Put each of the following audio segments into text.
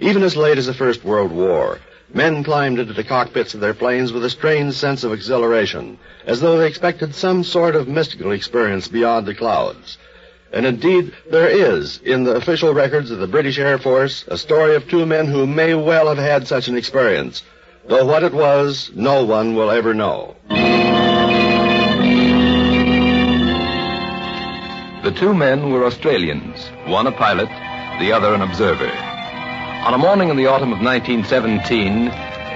Even as late as the First World War, men climbed into the cockpits of their planes with a strange sense of exhilaration, as though they expected some sort of mystical experience beyond the clouds. And indeed, there is, in the official records of the British Air Force, a story of two men who may well have had such an experience, though what it was, no one will ever know. The two men were Australians, one a pilot, the other an observer. On a morning in the autumn of 1917,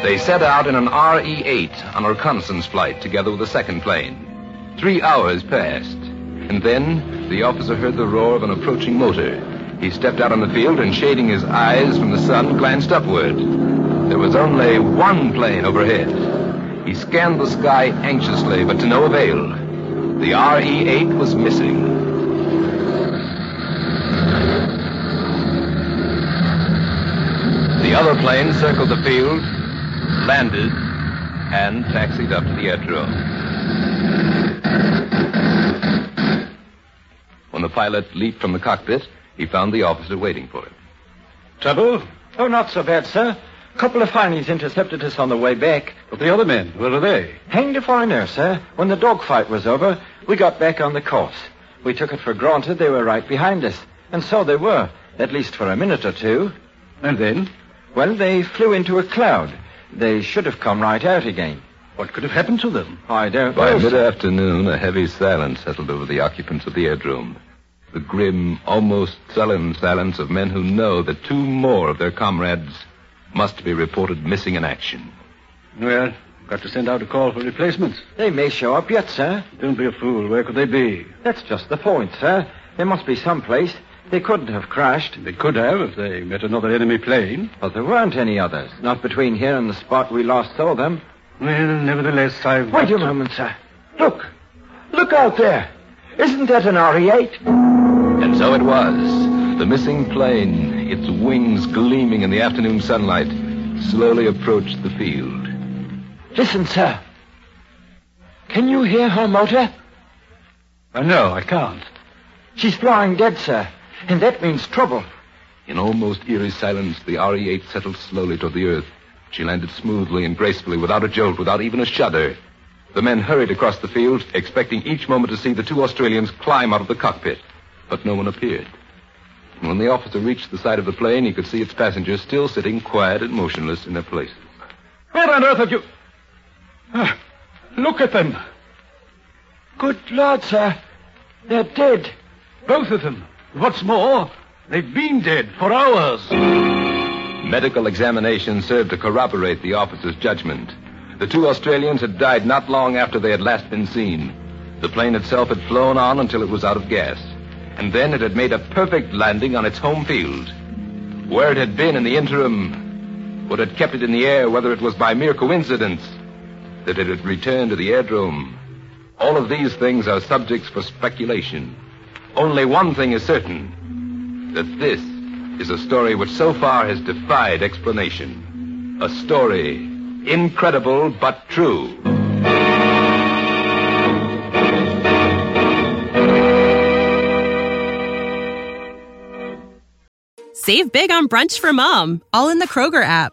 they set out in an RE-8 on a reconnaissance flight together with a second plane. Three hours passed, and then the officer heard the roar of an approaching motor. He stepped out on the field and, shading his eyes from the sun, glanced upward. There was only one plane overhead. He scanned the sky anxiously, but to no avail. The RE-8 was missing. The other plane circled the field, landed, and taxied up to the aerodrome. When the pilot leaped from the cockpit, he found the officer waiting for him. Trouble? Oh, not so bad, sir. A couple of foreigners intercepted us on the way back. But the other men, where are they? Hanged if I know, sir. When the dogfight was over, we got back on the course. We took it for granted they were right behind us. And so they were, at least for a minute or two. And then? Well, they flew into a cloud. They should have come right out again. What could have happened to them? I don't By know. By mid-afternoon, a heavy silence settled over the occupants of the aerodrome. The grim, almost sullen silence of men who know that two more of their comrades must be reported missing in action. Well, got to send out a call for replacements. They may show up yet, sir. Don't be a fool. Where could they be? That's just the point, sir. There must be some place. They couldn't have crashed. They could have if they met another enemy plane. But there weren't any others. Not between here and the spot we last saw them. Well, nevertheless, I've. Wait got a moment, sir. Look. Look out there. Isn't that an RE-8? And so it was. The missing plane, its wings gleaming in the afternoon sunlight, slowly approached the field. Listen, sir. Can you hear her motor? Uh, no, I can't. She's flying dead, sir. And that means trouble. In almost eerie silence, the RE-8 settled slowly toward the earth. She landed smoothly and gracefully, without a jolt, without even a shudder. The men hurried across the field, expecting each moment to see the two Australians climb out of the cockpit. But no one appeared. And when the officer reached the side of the plane, he could see its passengers still sitting quiet and motionless in their places. Where on earth have you. Ah, look at them. Good Lord, sir. They're dead. Both of them. What's more, they've been dead for hours. Medical examination served to corroborate the officer's judgment. The two Australians had died not long after they had last been seen. The plane itself had flown on until it was out of gas. And then it had made a perfect landing on its home field. Where it had been in the interim, what had kept it in the air, whether it was by mere coincidence that it had returned to the aerodrome. All of these things are subjects for speculation. Only one thing is certain that this is a story which so far has defied explanation. A story incredible but true. Save big on brunch for mom, all in the Kroger app.